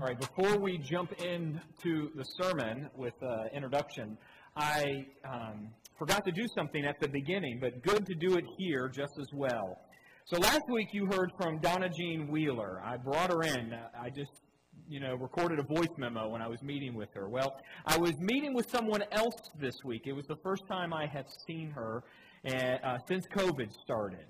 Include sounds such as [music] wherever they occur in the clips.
All right, before we jump into the sermon with uh, introduction, I um, forgot to do something at the beginning, but good to do it here just as well. So last week you heard from Donna Jean Wheeler. I brought her in. I just, you know, recorded a voice memo when I was meeting with her. Well, I was meeting with someone else this week. It was the first time I have seen her uh, since COVID started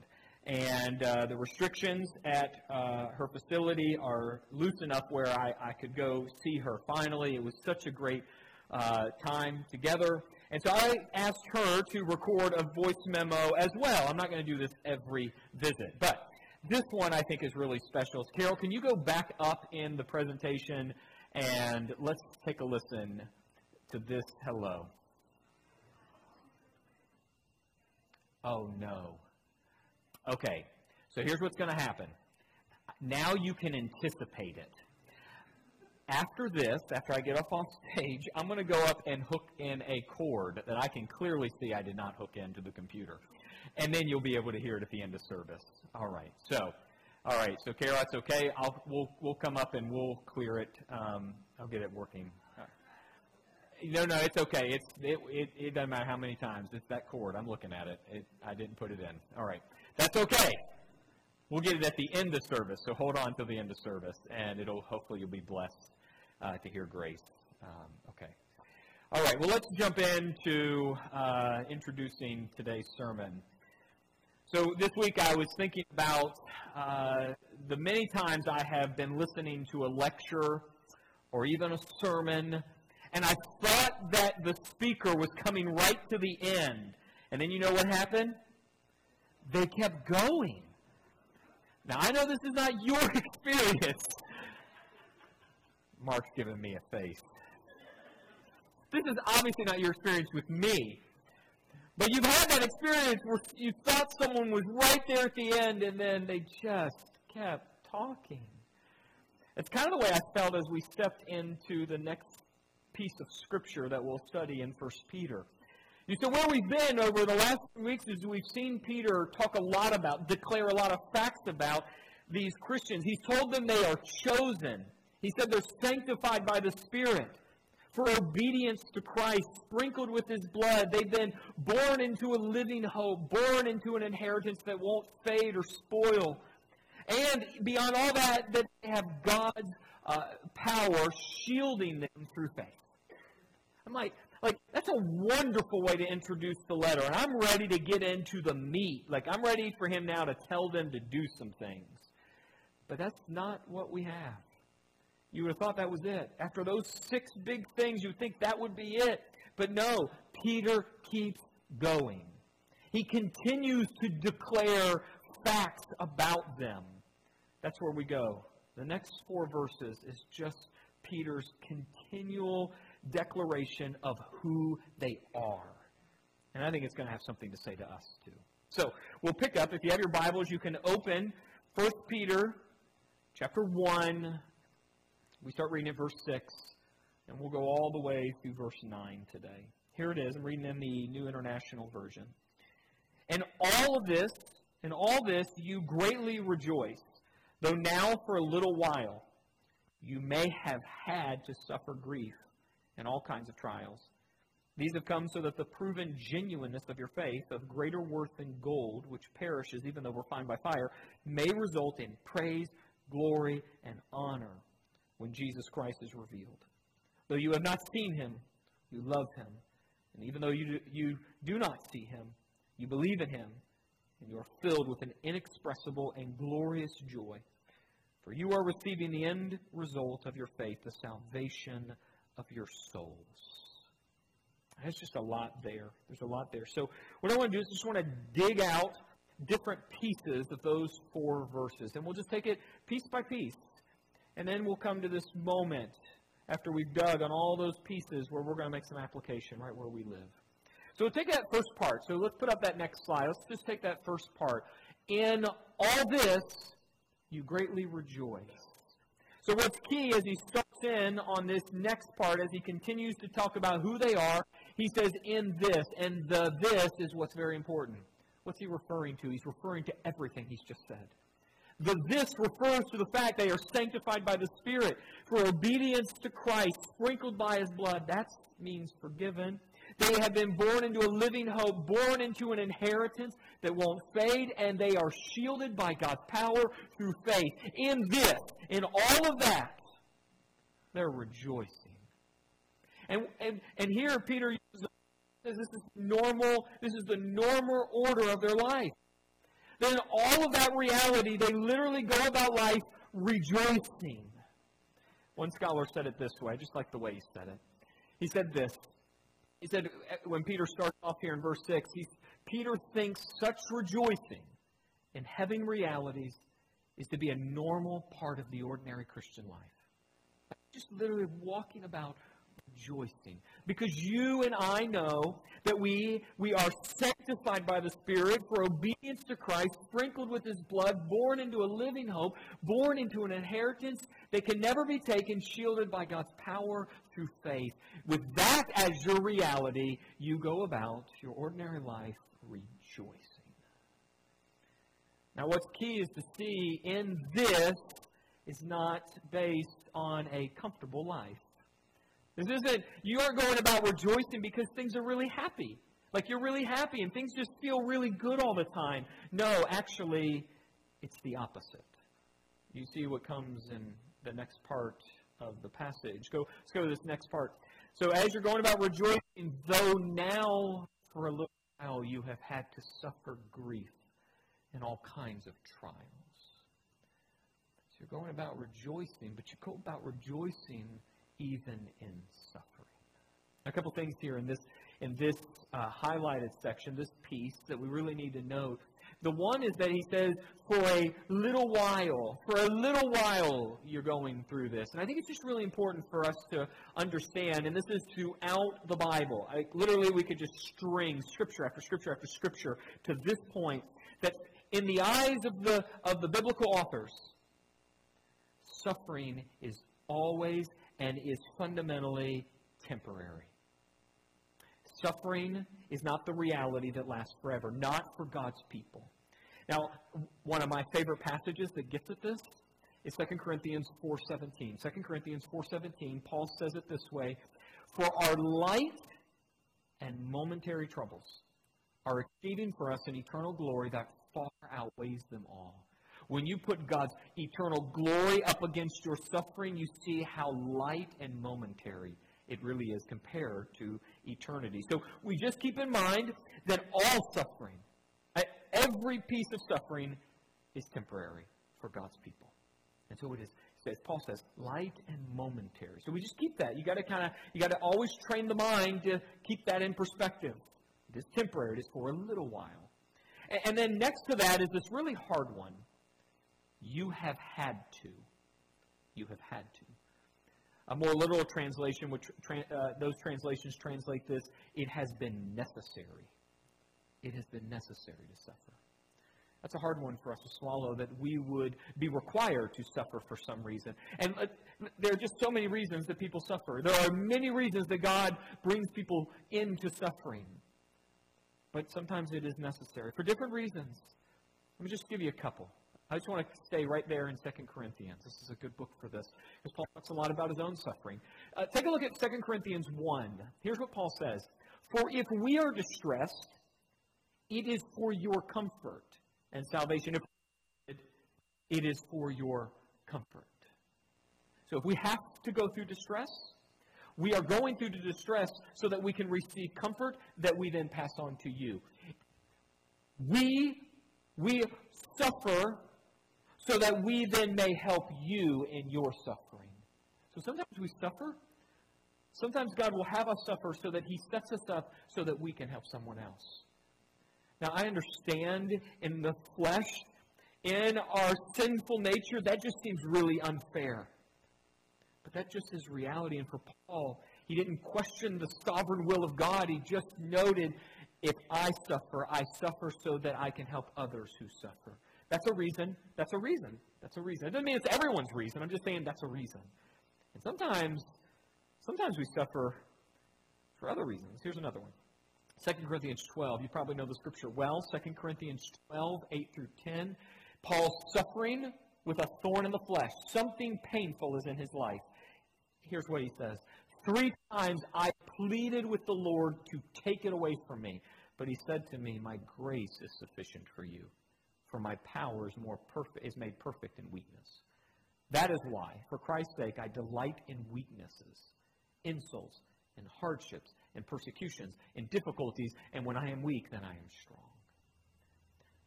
and uh, the restrictions at uh, her facility are loose enough where I, I could go see her finally. It was such a great uh, time together. And so I asked her to record a voice memo as well. I'm not going to do this every visit, but this one I think is really special. Carol, can you go back up in the presentation and let's take a listen to this hello. Oh no. Okay, so here's what's going to happen. Now you can anticipate it. After this, after I get up on stage, I'm going to go up and hook in a cord that I can clearly see I did not hook into the computer. And then you'll be able to hear it at the end of service. All right. So, all right. So, Carol, that's okay. I'll, we'll, we'll come up and we'll clear it. Um, I'll get it working. No, no, it's okay. It's it, it, it doesn't matter how many times. It's that cord. I'm looking at it. it. I didn't put it in. All right. That's okay. We'll get it at the end of service, so hold on till the end of service, and it'll hopefully you'll be blessed uh, to hear grace. Um, okay. All right. Well, let's jump into uh, introducing today's sermon. So this week I was thinking about uh, the many times I have been listening to a lecture or even a sermon, and I thought that the speaker was coming right to the end. And then you know what happened? They kept going. Now, I know this is not your [laughs] experience. Mark's giving me a face. This is obviously not your experience with me. But you've had that experience where you thought someone was right there at the end and then they just kept talking. It's kind of the way I felt as we stepped into the next piece of scripture that we'll study in 1 Peter. You see, where we've been over the last few weeks is we've seen Peter talk a lot about, declare a lot of facts about these Christians. He's told them they are chosen. He said they're sanctified by the Spirit for obedience to Christ, sprinkled with His blood. They've been born into a living hope, born into an inheritance that won't fade or spoil. And beyond all that, that they have God's uh, power shielding them through faith. I'm like, like, that's a wonderful way to introduce the letter. And I'm ready to get into the meat. Like, I'm ready for him now to tell them to do some things. But that's not what we have. You would have thought that was it. After those six big things, you would think that would be it. But no, Peter keeps going. He continues to declare facts about them. That's where we go. The next four verses is just Peter's continual declaration of who they are. And I think it's going to have something to say to us, too. So we'll pick up. If you have your Bibles, you can open 1 Peter chapter 1. We start reading at verse 6, and we'll go all the way through verse 9 today. Here it is. I'm reading in the New International Version. And all of this, in all this, you greatly rejoice, though now for a little while you may have had to suffer grief and all kinds of trials. These have come so that the proven genuineness of your faith, of greater worth than gold, which perishes even though refined by fire, may result in praise, glory, and honor when Jesus Christ is revealed. Though you have not seen him, you love him. And even though you do, you do not see him, you believe in him, and you are filled with an inexpressible and glorious joy. For you are receiving the end result of your faith, the salvation of your souls. That's just a lot there. There's a lot there. So, what I want to do is just want to dig out different pieces of those four verses. And we'll just take it piece by piece. And then we'll come to this moment after we've dug on all those pieces where we're going to make some application right where we live. So we'll take that first part. So let's put up that next slide. Let's just take that first part. In all this, you greatly rejoice. So what's key as he starts in on this next part, as he continues to talk about who they are, he says, in this, and the this is what's very important. What's he referring to? He's referring to everything he's just said. The this refers to the fact they are sanctified by the Spirit for obedience to Christ, sprinkled by His blood. That means forgiven. They have been born into a living hope, born into an inheritance that won't fade, and they are shielded by God's power through faith. In this, in all of that, they're rejoicing. And, and, and here Peter uses this is normal, this is the normal order of their life. Then all of that reality, they literally go about life rejoicing. One scholar said it this way, I just like the way he said it. He said this. He said, eh, when Peter starts off here in verse 6, he, Peter thinks such rejoicing in having realities is to be a normal part of the ordinary Christian life. Just literally walking about rejoicing. Because you and I know that we, we are sanctified by the Spirit for obedience to Christ, sprinkled with His blood, born into a living hope, born into an inheritance that can never be taken, shielded by God's power through faith. With that as your reality, you go about your ordinary life rejoicing. Now, what's key is to see in this is not based on a comfortable life. This isn't, you aren't going about rejoicing because things are really happy. Like you're really happy and things just feel really good all the time. No, actually, it's the opposite. You see what comes in the next part of the passage. Go, let's go to this next part. So as you're going about rejoicing, though now for a little while you have had to suffer grief and all kinds of trials. So you're going about rejoicing, but you go about rejoicing even in suffering. A couple things here in this in this uh, highlighted section, this piece that we really need to note. The one is that he says, for a little while, for a little while you're going through this. And I think it's just really important for us to understand, and this is throughout the Bible. I, literally, we could just string scripture after scripture after scripture to this point, that in the eyes of the, of the biblical authors, suffering is always and is fundamentally temporary. Suffering is not the reality that lasts forever, not for God's people. Now, one of my favorite passages that gets at this is 2 Corinthians 4.17. 2 Corinthians 4.17, Paul says it this way, For our light and momentary troubles are achieving for us an eternal glory that far outweighs them all. When you put God's eternal glory up against your suffering, you see how light and momentary it really is compared to eternity. So we just keep in mind that all suffering, every piece of suffering, is temporary for God's people. And so it is says Paul says light and momentary. So we just keep that. You got to kind of you got to always train the mind to keep that in perspective. It is temporary. It is for a little while. And, and then next to that is this really hard one. You have had to. You have had to. A more literal translation, which uh, those translations translate this, it has been necessary. It has been necessary to suffer. That's a hard one for us to swallow that we would be required to suffer for some reason. And uh, there are just so many reasons that people suffer. There are many reasons that God brings people into suffering. But sometimes it is necessary for different reasons. Let me just give you a couple. I just want to stay right there in 2 Corinthians. This is a good book for this because Paul talks a lot about his own suffering. Uh, take a look at 2 Corinthians 1. Here's what Paul says For if we are distressed, it is for your comfort and salvation. If it is for your comfort. So if we have to go through distress, we are going through the distress so that we can receive comfort that we then pass on to you. We we suffer so that we then may help you in your suffering. So sometimes we suffer. Sometimes God will have us suffer so that He sets us up so that we can help someone else. Now, I understand in the flesh, in our sinful nature, that just seems really unfair. But that just is reality. And for Paul, he didn't question the sovereign will of God. He just noted if I suffer, I suffer so that I can help others who suffer. That's a reason. That's a reason. That's a reason. It doesn't mean it's everyone's reason. I'm just saying that's a reason. And sometimes, sometimes we suffer for other reasons. Here's another one. 2 Corinthians 12. You probably know the scripture well. 2 Corinthians 12, 8 through 10. Paul's suffering with a thorn in the flesh. Something painful is in his life. Here's what he says Three times I pleaded with the Lord to take it away from me. But he said to me, My grace is sufficient for you, for my power is, more perfect, is made perfect in weakness. That is why, for Christ's sake, I delight in weaknesses, insults, and hardships, and persecutions, and difficulties, and when I am weak, then I am strong.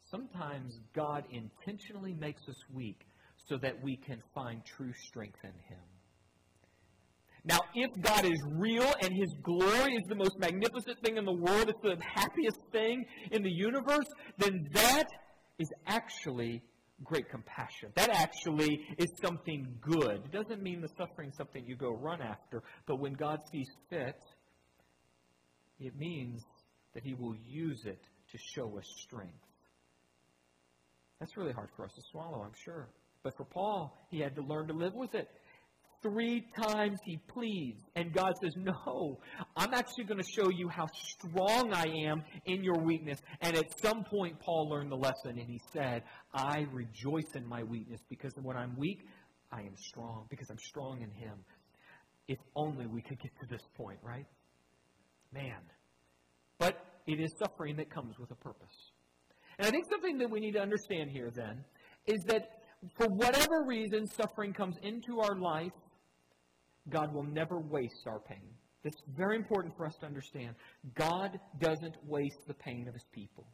Sometimes God intentionally makes us weak so that we can find true strength in Him. Now, if God is real and His glory is the most magnificent thing in the world, it's the happiest thing in the universe, then that is actually great compassion. That actually is something good. It doesn't mean the suffering is something you go run after, but when God sees fit, it means that He will use it to show us strength. That's really hard for us to swallow, I'm sure. But for Paul, he had to learn to live with it. Three times he pleads, and God says, No, I'm actually going to show you how strong I am in your weakness. And at some point, Paul learned the lesson, and he said, I rejoice in my weakness because when I'm weak, I am strong because I'm strong in him. If only we could get to this point, right? Man. But it is suffering that comes with a purpose. And I think something that we need to understand here then is that for whatever reason suffering comes into our life, God will never waste our pain. It's very important for us to understand. God doesn't waste the pain of his people.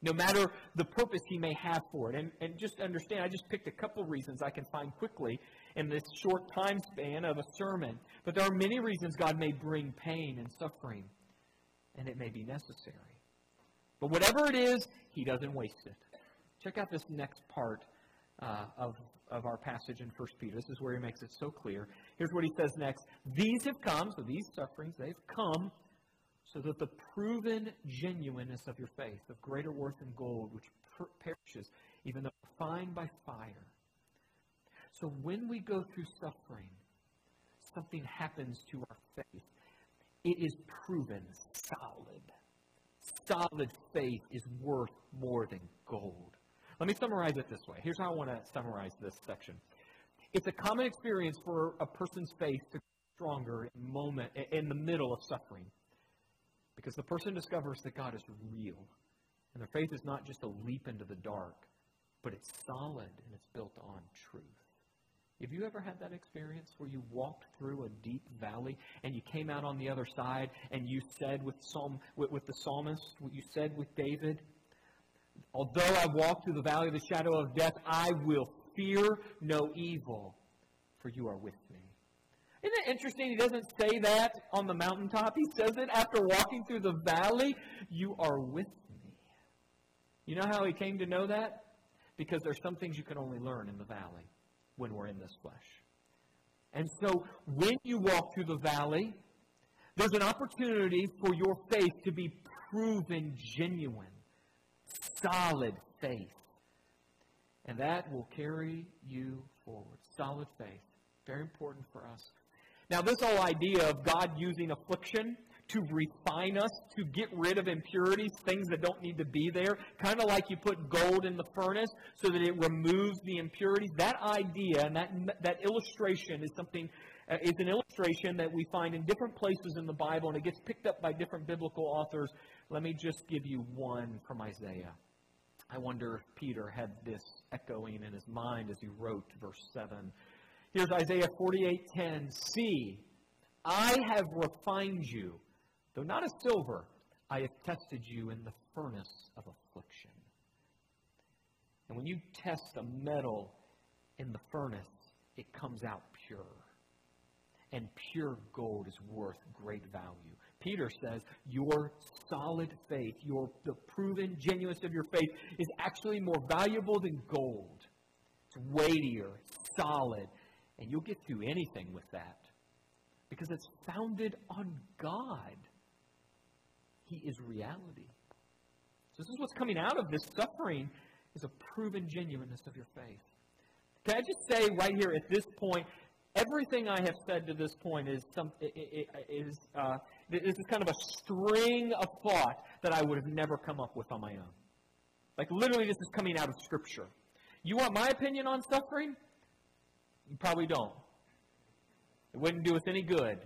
No matter the purpose he may have for it. And, and just understand, I just picked a couple reasons I can find quickly in this short time span of a sermon. But there are many reasons God may bring pain and suffering, and it may be necessary. But whatever it is, he doesn't waste it. Check out this next part uh, of, of our passage in 1 Peter. This is where he makes it so clear. Here's what he says next. These have come, so these sufferings, they've come so that the proven genuineness of your faith, of greater worth than gold, which per- perishes, even though refined by fire. So when we go through suffering, something happens to our faith. It is proven solid solid faith is worth more than gold. Let me summarize it this way. Here's how I want to summarize this section. It's a common experience for a person's faith to grow stronger in moment in the middle of suffering. Because the person discovers that God is real. And their faith is not just a leap into the dark, but it's solid and it's built on truth. Have you ever had that experience where you walked through a deep valley and you came out on the other side and you said with, Psalm, with, with the psalmist, what you said with David, Although I walk through the valley of the shadow of death, I will fear no evil, for you are with me. Isn't it interesting? He doesn't say that on the mountaintop. He says it after walking through the valley. You are with me. You know how he came to know that? Because there's some things you can only learn in the valley when we're in this flesh. And so when you walk through the valley, there's an opportunity for your faith to be proven genuine, solid faith. And that will carry you forward. Solid faith. Very important for us. Now, this whole idea of God using affliction to refine us, to get rid of impurities, things that don't need to be there, kind of like you put gold in the furnace so that it removes the impurities. That idea and that, that illustration is something, uh, is an illustration that we find in different places in the Bible, and it gets picked up by different biblical authors. Let me just give you one from Isaiah. I wonder if Peter had this echoing in his mind as he wrote verse 7. Here's Isaiah 48:10. See, I have refined you Though not as silver, I have tested you in the furnace of affliction. And when you test a metal in the furnace, it comes out pure. And pure gold is worth great value. Peter says your solid faith, your the proven genuineness of your faith is actually more valuable than gold. It's weightier, solid, and you'll get through anything with that because it's founded on God. He is reality. So this is what's coming out of this suffering is a proven genuineness of your faith. Can I just say right here at this point, everything I have said to this point is some is uh, this is kind of a string of thought that I would have never come up with on my own. Like literally, this is coming out of Scripture. You want my opinion on suffering? You probably don't. It wouldn't do us any good.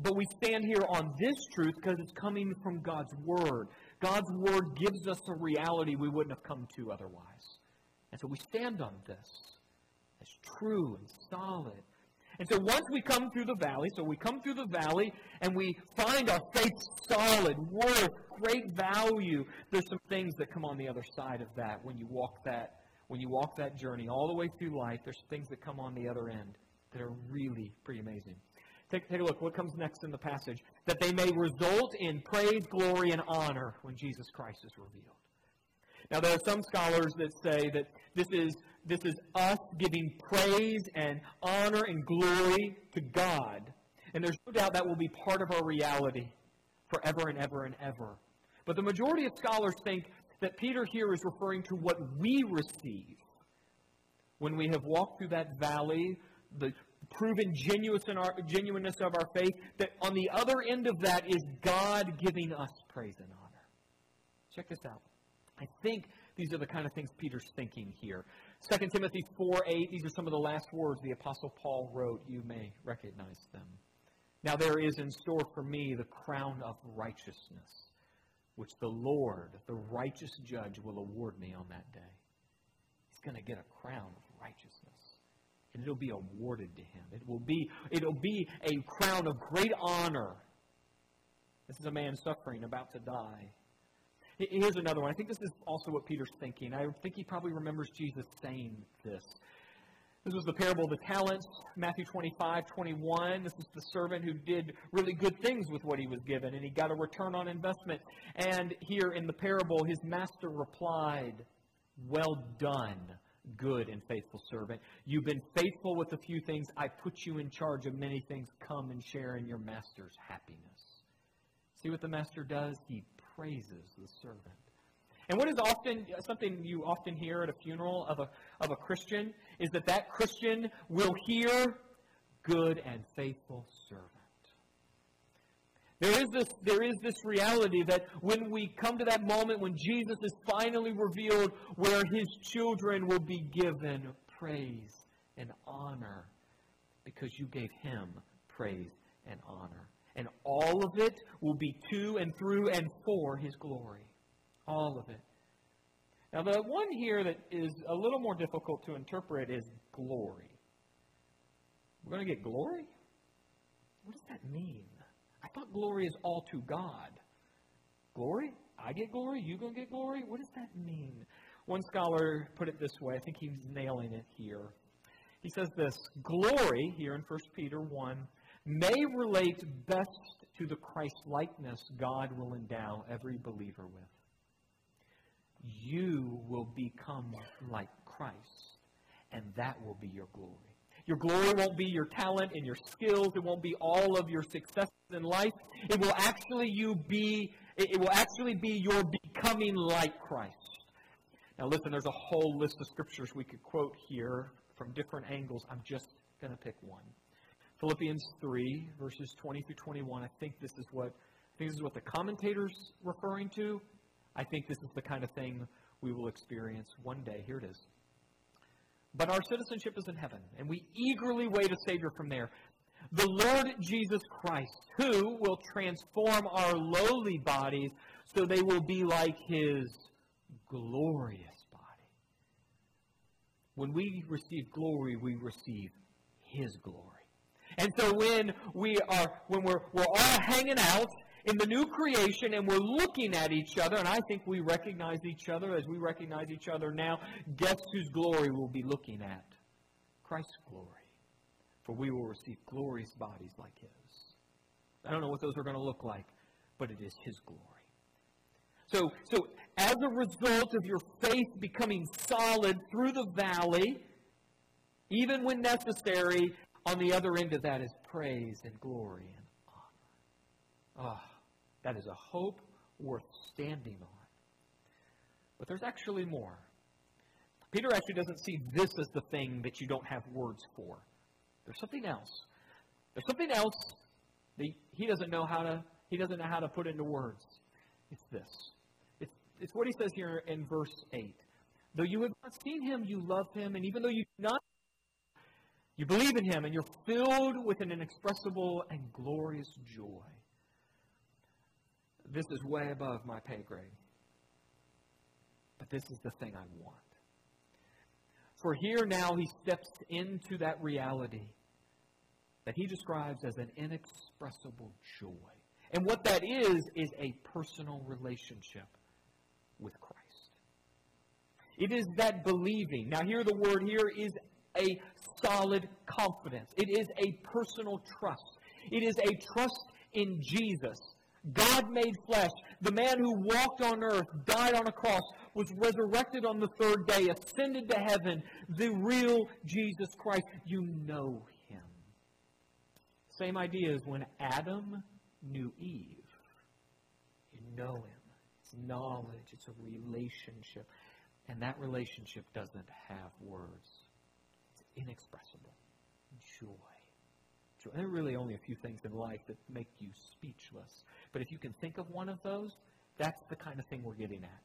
But we stand here on this truth because it's coming from God's Word. God's Word gives us a reality we wouldn't have come to otherwise. And so we stand on this as true and solid. And so once we come through the valley, so we come through the valley and we find our faith solid, worth, great value, there's some things that come on the other side of that when you walk that when you walk that journey all the way through life, there's things that come on the other end that are really pretty amazing. Take, take a look. What comes next in the passage? That they may result in praise, glory, and honor when Jesus Christ is revealed. Now, there are some scholars that say that this is, this is us giving praise and honor and glory to God. And there's no doubt that will be part of our reality forever and ever and ever. But the majority of scholars think that Peter here is referring to what we receive when we have walked through that valley, the proven genuineness of our faith, that on the other end of that is God giving us praise and honor. Check this out. I think these are the kind of things Peter's thinking here. 2 Timothy 4 8, these are some of the last words the Apostle Paul wrote. You may recognize them. Now there is in store for me the crown of righteousness, which the Lord, the righteous judge, will award me on that day. He's going to get a crown of righteousness. And it'll be awarded to him. It will be, it'll be a crown of great honor. This is a man suffering, about to die. Here's another one. I think this is also what Peter's thinking. I think he probably remembers Jesus saying this. This was the parable of the talents, Matthew 25, 21. This is the servant who did really good things with what he was given, and he got a return on investment. And here in the parable, his master replied, Well done, good and faithful servant. You've been faithful with a few things. I put you in charge of many things. Come and share in your master's happiness. See what the master does? He praises the servant. And what is often something you often hear at a funeral of a, of a Christian is that that Christian will hear good and faithful servant. There is, this, there is this reality that when we come to that moment when Jesus is finally revealed, where his children will be given praise and honor because you gave him praise and honor. And all of it will be to and through and for his glory. All of it. Now, the one here that is a little more difficult to interpret is glory. We're going to get glory? What does that mean? I thought glory is all to God. Glory? I get glory? You going to get glory? What does that mean? One scholar put it this way. I think he's nailing it here. He says this Glory, here in 1 Peter 1, may relate best to the Christ likeness God will endow every believer with. You will become like Christ, and that will be your glory. Your glory won't be your talent and your skills. It won't be all of your successes in life. It will actually you be it will actually be your becoming like Christ. Now listen, there's a whole list of scriptures we could quote here from different angles. I'm just going to pick one. Philippians 3 verses 20 through 21. I think this is what I think this is what the commentators referring to. I think this is the kind of thing we will experience one day. Here it is. But our citizenship is in heaven, and we eagerly wait a Savior from there. The Lord Jesus Christ, who will transform our lowly bodies so they will be like His glorious body. When we receive glory, we receive His glory. And so when we are when we're we're all hanging out in the new creation and we're looking at each other, and I think we recognize each other as we recognize each other now, guess whose glory we'll be looking at? Christ's glory. For we will receive glorious bodies like his. I don't know what those are going to look like, but it is his glory. So, so as a result of your faith becoming solid through the valley, even when necessary, on the other end of that is praise and glory and honor. Ah. Oh. That is a hope worth standing on. But there's actually more. Peter actually doesn't see this as the thing that you don't have words for. There's something else. There's something else that he doesn't know how to he doesn't know how to put into words. It's this. It's, it's what he says here in verse 8. Though you have not seen him, you love him. And even though you do not, you believe in him and you're filled with an inexpressible and glorious joy. This is way above my pay grade. But this is the thing I want. For here now he steps into that reality that he describes as an inexpressible joy. And what that is, is a personal relationship with Christ. It is that believing. Now, here the word here is a solid confidence. It is a personal trust. It is a trust in Jesus. God made flesh, the man who walked on earth, died on a cross, was resurrected on the third day, ascended to heaven, the real Jesus Christ. You know him. Same idea as when Adam knew Eve. You know him. It's knowledge, it's a relationship. And that relationship doesn't have words. Inexpressible. Joy. Joy. There are really only a few things in life that make you speechless. But if you can think of one of those, that's the kind of thing we're getting at.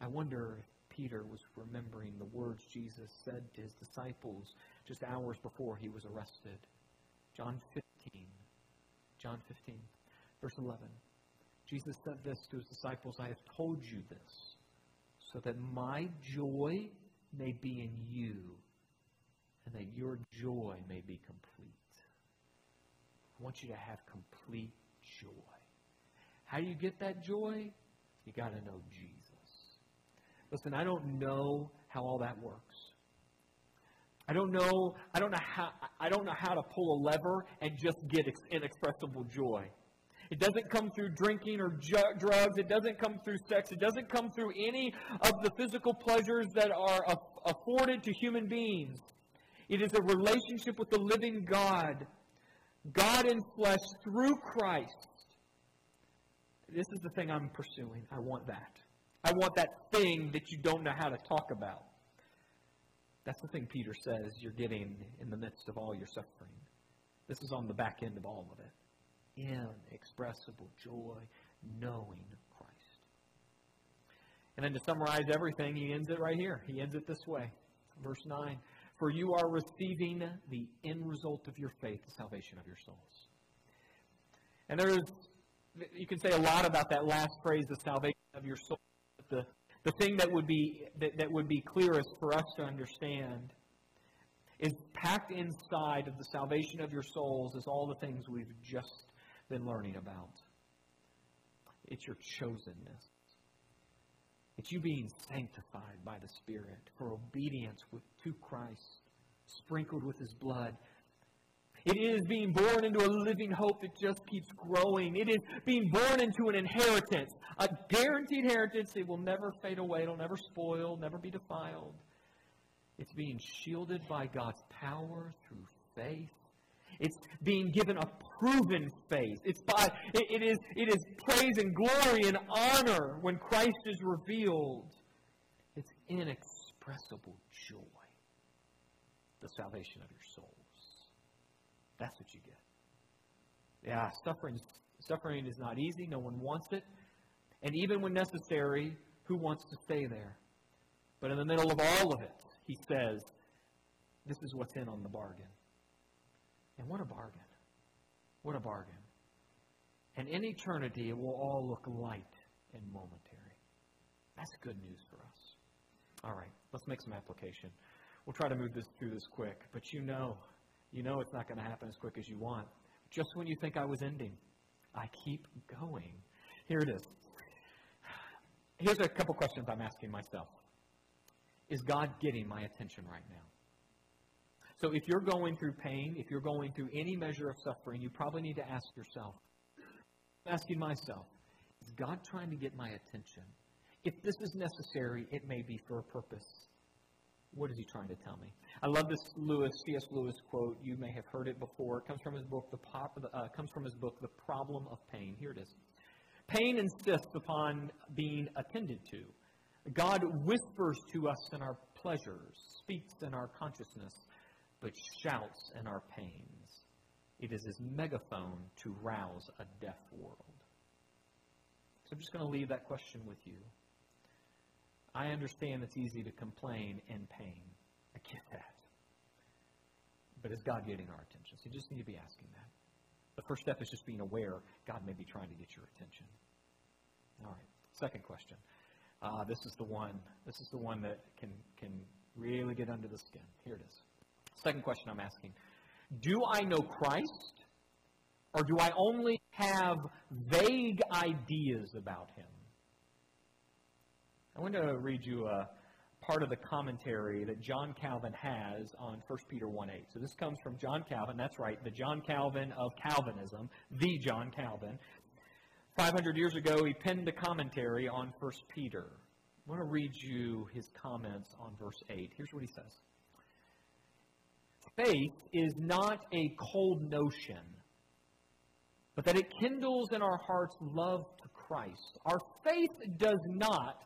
I wonder if Peter was remembering the words Jesus said to his disciples just hours before he was arrested. John 15. John 15, verse 11. Jesus said this to his disciples I have told you this so that my joy may be in you that your joy may be complete. I want you to have complete joy. How do you get that joy? You got to know Jesus. Listen, I don't know how all that works. I don't know. I don't know how. I don't know how to pull a lever and just get inexpressible joy. It doesn't come through drinking or ju- drugs. It doesn't come through sex. It doesn't come through any of the physical pleasures that are afforded to human beings. It is a relationship with the living God, God in flesh through Christ. This is the thing I'm pursuing. I want that. I want that thing that you don't know how to talk about. That's the thing Peter says you're getting in the midst of all your suffering. This is on the back end of all of it inexpressible joy knowing Christ. And then to summarize everything, he ends it right here. He ends it this way. Verse 9 For you are receiving the end result of your faith, the salvation of your souls. And there is, you can say a lot about that last phrase, the salvation of your soul. The, the thing that would be that, that would be clearest for us to understand is packed inside of the salvation of your souls is all the things we've just been learning about. It's your chosenness. It's you being sanctified by the Spirit for obedience with, to Christ, sprinkled with His blood. It is being born into a living hope that just keeps growing. It is being born into an inheritance, a guaranteed inheritance. It will never fade away. It'll never spoil, never be defiled. It's being shielded by God's power through faith it's being given a proven faith. It's by it, it is it is praise and glory and honor when Christ is revealed. It's inexpressible joy. The salvation of your souls. That's what you get. Yeah, suffering suffering is not easy. No one wants it. And even when necessary, who wants to stay there? But in the middle of all of it, he says, this is what's in on the bargain. And what a bargain. What a bargain. And in eternity, it will all look light and momentary. That's good news for us. All right, let's make some application. We'll try to move this through this quick, but you know, you know it's not going to happen as quick as you want. Just when you think I was ending, I keep going. Here it is. Here's a couple questions I'm asking myself. Is God getting my attention right now? So if you're going through pain, if you're going through any measure of suffering, you probably need to ask yourself, I'm asking myself, is God trying to get my attention? If this is necessary, it may be for a purpose. What is he trying to tell me? I love this Lewis, C.S. Lewis quote. You may have heard it before. It comes from his book, The Pop, uh, comes from his book, The Problem of Pain. Here it is. Pain insists upon being attended to. God whispers to us in our pleasures, speaks in our consciousness, but shouts in our pains. It is his megaphone to rouse a deaf world. So I'm just going to leave that question with you. I understand it's easy to complain in pain. I get that. But is God getting our attention? So you just need to be asking that. The first step is just being aware God may be trying to get your attention. All right. Second question. Uh, this is the one. This is the one that can can really get under the skin. Here it is. Second question I'm asking: Do I know Christ, or do I only have vague ideas about Him? I want to read you a part of the commentary that John Calvin has on 1 Peter 1 8. So this comes from John Calvin. That's right, the John Calvin of Calvinism, the John Calvin. 500 years ago, he penned a commentary on 1 Peter. I want to read you his comments on verse 8. Here's what he says Faith is not a cold notion, but that it kindles in our hearts love to Christ. Our faith does not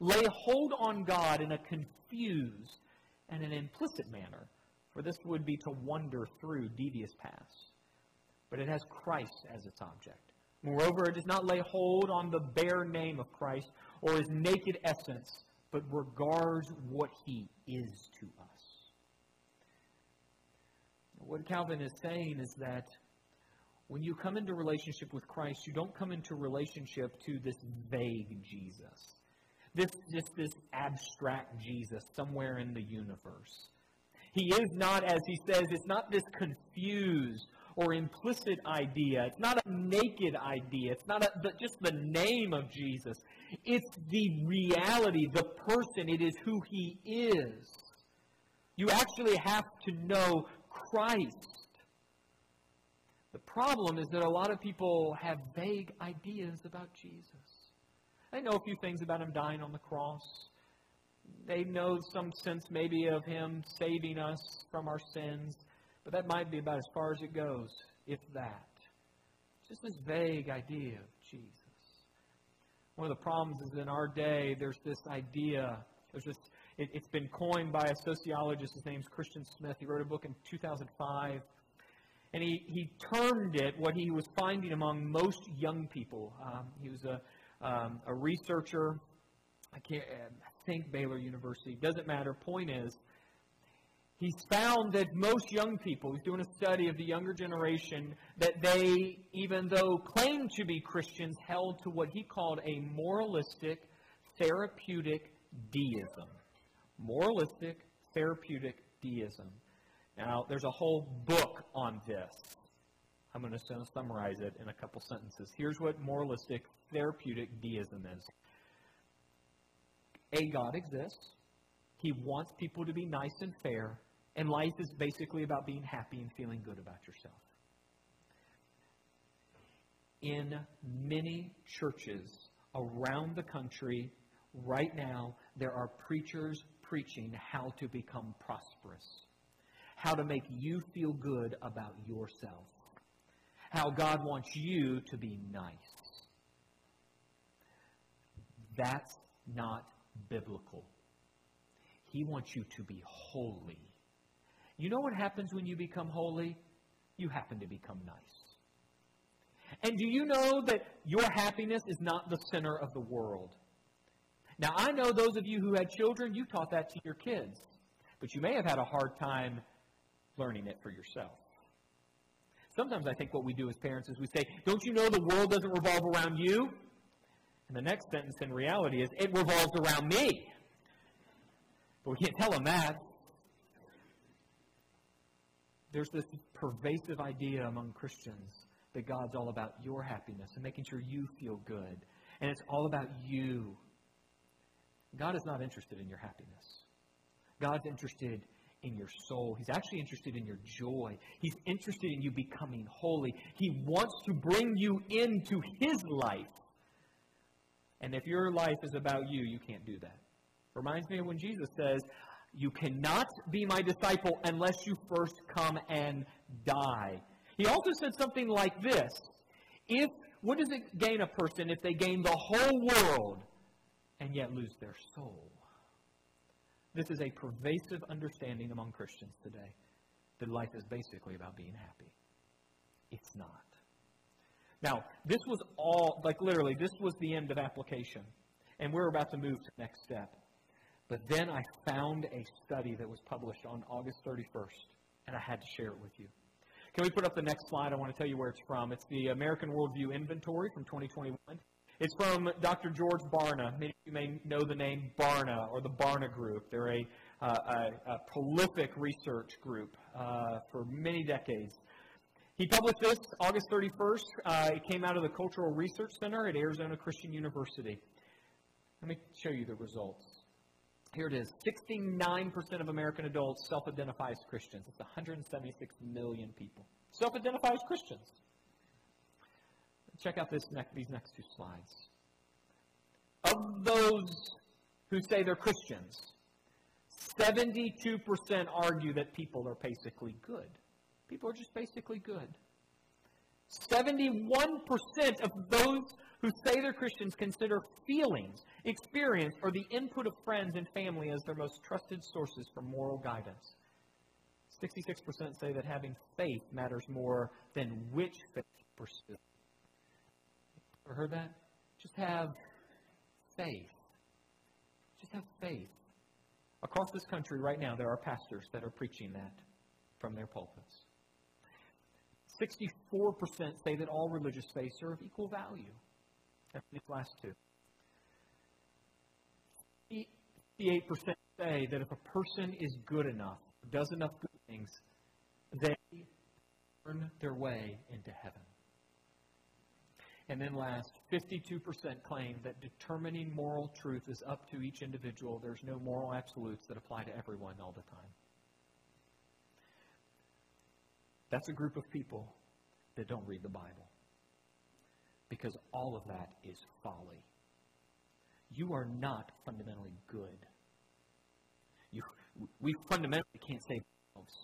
lay hold on God in a confused and an implicit manner, for this would be to wander through devious paths. But it has Christ as its object. Moreover, it does not lay hold on the bare name of Christ or his naked essence, but regards what he is to us. What Calvin is saying is that when you come into relationship with Christ, you don't come into relationship to this vague Jesus this just this abstract Jesus somewhere in the universe. He is not, as he says, it's not this confused or implicit idea. It's not a naked idea. It's not a, the, just the name of Jesus. It's the reality, the person. It is who he is. You actually have to know Christ. The problem is that a lot of people have vague ideas about Jesus. They know a few things about him dying on the cross. They know some sense maybe of him saving us from our sins, but that might be about as far as it goes, if that. Just this vague idea of Jesus. One of the problems is in our day, there's this idea, there's this, it, has been coined by a sociologist, his name's Christian Smith. He wrote a book in 2005 and he, he termed it what he was finding among most young people. Um, he was a um, a researcher. I can't I think Baylor University. Doesn't matter. Point is, he's found that most young people, he's doing a study of the younger generation, that they, even though claimed to be Christians, held to what he called a moralistic, therapeutic deism. Moralistic, therapeutic deism. Now, there's a whole book on this. I'm going to summarize it in a couple sentences. Here's what moralistic therapeutic deism is a God exists, He wants people to be nice and fair, and life is basically about being happy and feeling good about yourself. In many churches around the country right now, there are preachers preaching how to become prosperous, how to make you feel good about yourself how God wants you to be nice. That's not biblical. He wants you to be holy. You know what happens when you become holy? You happen to become nice. And do you know that your happiness is not the center of the world? Now, I know those of you who had children, you taught that to your kids. But you may have had a hard time learning it for yourself. Sometimes I think what we do as parents is we say, Don't you know the world doesn't revolve around you? And the next sentence in reality is, It revolves around me. But we can't tell them that. There's this pervasive idea among Christians that God's all about your happiness and making sure you feel good. And it's all about you. God is not interested in your happiness. God's interested in your soul. He's actually interested in your joy. He's interested in you becoming holy. He wants to bring you into His life. And if your life is about you, you can't do that. Reminds me of when Jesus says, You cannot be my disciple unless you first come and die. He also said something like this If what does it gain a person if they gain the whole world and yet lose their soul? This is a pervasive understanding among Christians today that life is basically about being happy. It's not. Now, this was all, like literally, this was the end of application. And we're about to move to the next step. But then I found a study that was published on August 31st, and I had to share it with you. Can we put up the next slide? I want to tell you where it's from. It's the American Worldview Inventory from 2021. It's from Dr. George Barna. Many of you may know the name Barna or the Barna Group. They're a, uh, a, a prolific research group uh, for many decades. He published this August 31st. Uh, it came out of the Cultural Research Center at Arizona Christian University. Let me show you the results. Here it is 69% of American adults self identify as Christians. It's 176 million people. Self identify as Christians. Check out this next, these next two slides. Of those who say they're Christians, 72% argue that people are basically good. People are just basically good. 71% of those who say they're Christians consider feelings, experience, or the input of friends and family as their most trusted sources for moral guidance. 66% say that having faith matters more than which faith pursue. Ever heard that? Just have faith. Just have faith. Across this country right now, there are pastors that are preaching that from their pulpits. 64% say that all religious faiths are of equal value. These last two. 58% say that if a person is good enough, does enough good things, they earn their way into heaven. And then last, 52% claim that determining moral truth is up to each individual. There's no moral absolutes that apply to everyone all the time. That's a group of people that don't read the Bible. Because all of that is folly. You are not fundamentally good. You, we fundamentally can't save ourselves.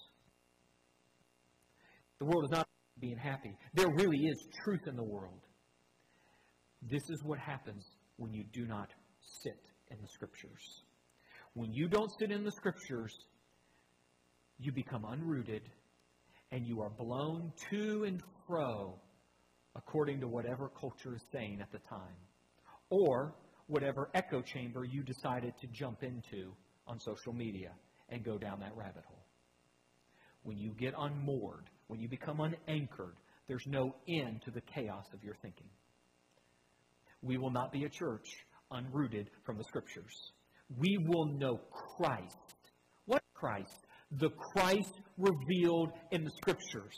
The world is not being happy. There really is truth in the world. This is what happens when you do not sit in the Scriptures. When you don't sit in the Scriptures, you become unrooted and you are blown to and fro according to whatever culture is saying at the time, or whatever echo chamber you decided to jump into on social media and go down that rabbit hole. When you get unmoored, when you become unanchored, there's no end to the chaos of your thinking. We will not be a church unrooted from the Scriptures. We will know Christ. What Christ? the Christ revealed in the Scriptures.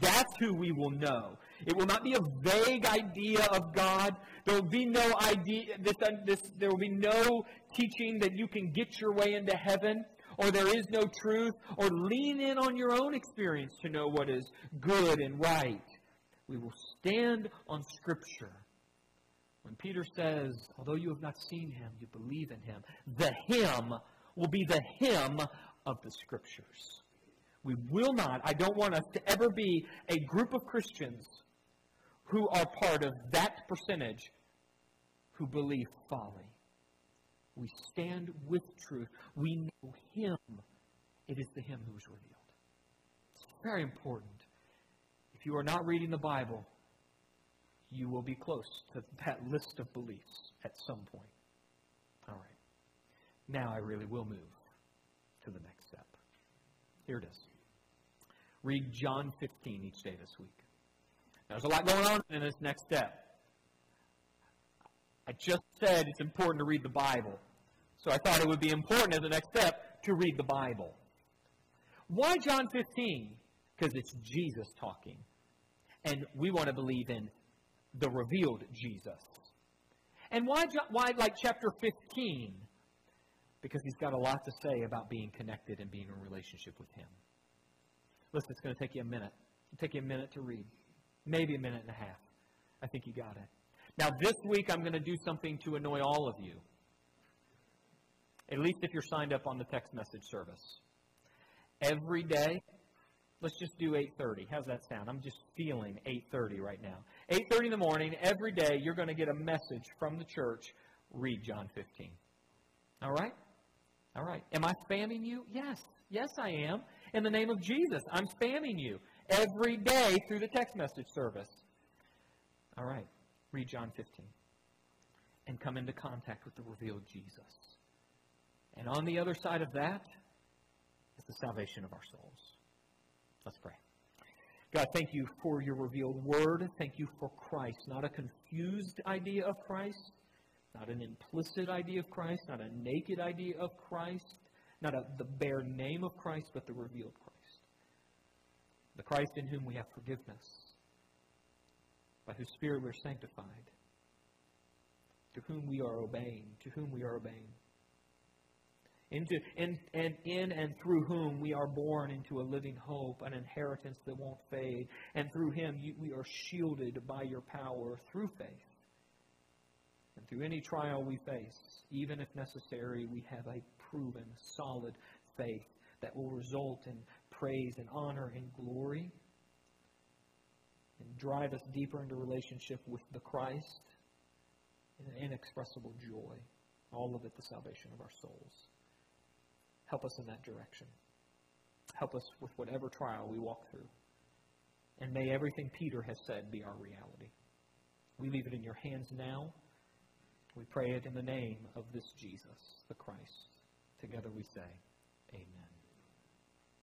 That's who we will know. It will not be a vague idea of God. There will be no idea. This, uh, this, there will be no teaching that you can get your way into heaven, or there is no truth, or lean in on your own experience to know what is good and right. We will stand on Scripture. When Peter says, "Although you have not seen him, you believe in him," the him will be the him of the Scriptures. We will not, I don't want us to ever be a group of Christians who are part of that percentage who believe folly. We stand with truth. We know Him. It is the Him who is revealed. It's very important. If you are not reading the Bible, you will be close to that list of beliefs at some point. All right. Now I really will move to the next step. Here it is. Read John 15 each day this week. There's a lot going on in this next step. I just said it's important to read the Bible. So I thought it would be important as a next step to read the Bible. Why John 15? Because it's Jesus talking. And we want to believe in the revealed Jesus. And why, why like chapter 15? because he's got a lot to say about being connected and being in relationship with him. Listen, it's going to take you a minute. It'll take you a minute to read, maybe a minute and a half. I think you got it. Now, this week, I'm going to do something to annoy all of you. At least if you're signed up on the text message service. Every day, let's just do 8:30. How's that sound? I'm just feeling 8:30 right now. 8:30 in the morning, every day, you're going to get a message from the church. Read John 15. All right? All right. Am I spamming you? Yes. Yes, I am. In the name of Jesus, I'm spamming you every day through the text message service. All right. Read John 15 and come into contact with the revealed Jesus. And on the other side of that is the salvation of our souls. Let's pray. God, thank you for your revealed word. Thank you for Christ, not a confused idea of Christ, not an implicit idea of Christ, not a naked idea of Christ, not a, the bare name of Christ, but the revealed Christ. The Christ in whom we have forgiveness, by whose Spirit we're sanctified, to whom we are obeying, to whom we are obeying into, and, and in and through whom we are born into a living hope, an inheritance that won't fade. And through him you, we are shielded by your power through faith. And through any trial we face, even if necessary, we have a proven, solid faith that will result in praise and honor and glory and drive us deeper into relationship with the Christ and an inexpressible joy. All of it the salvation of our souls. Help us in that direction. Help us with whatever trial we walk through. And may everything Peter has said be our reality. We leave it in your hands now. We pray it in the name of this Jesus, the Christ. Together we say, Amen.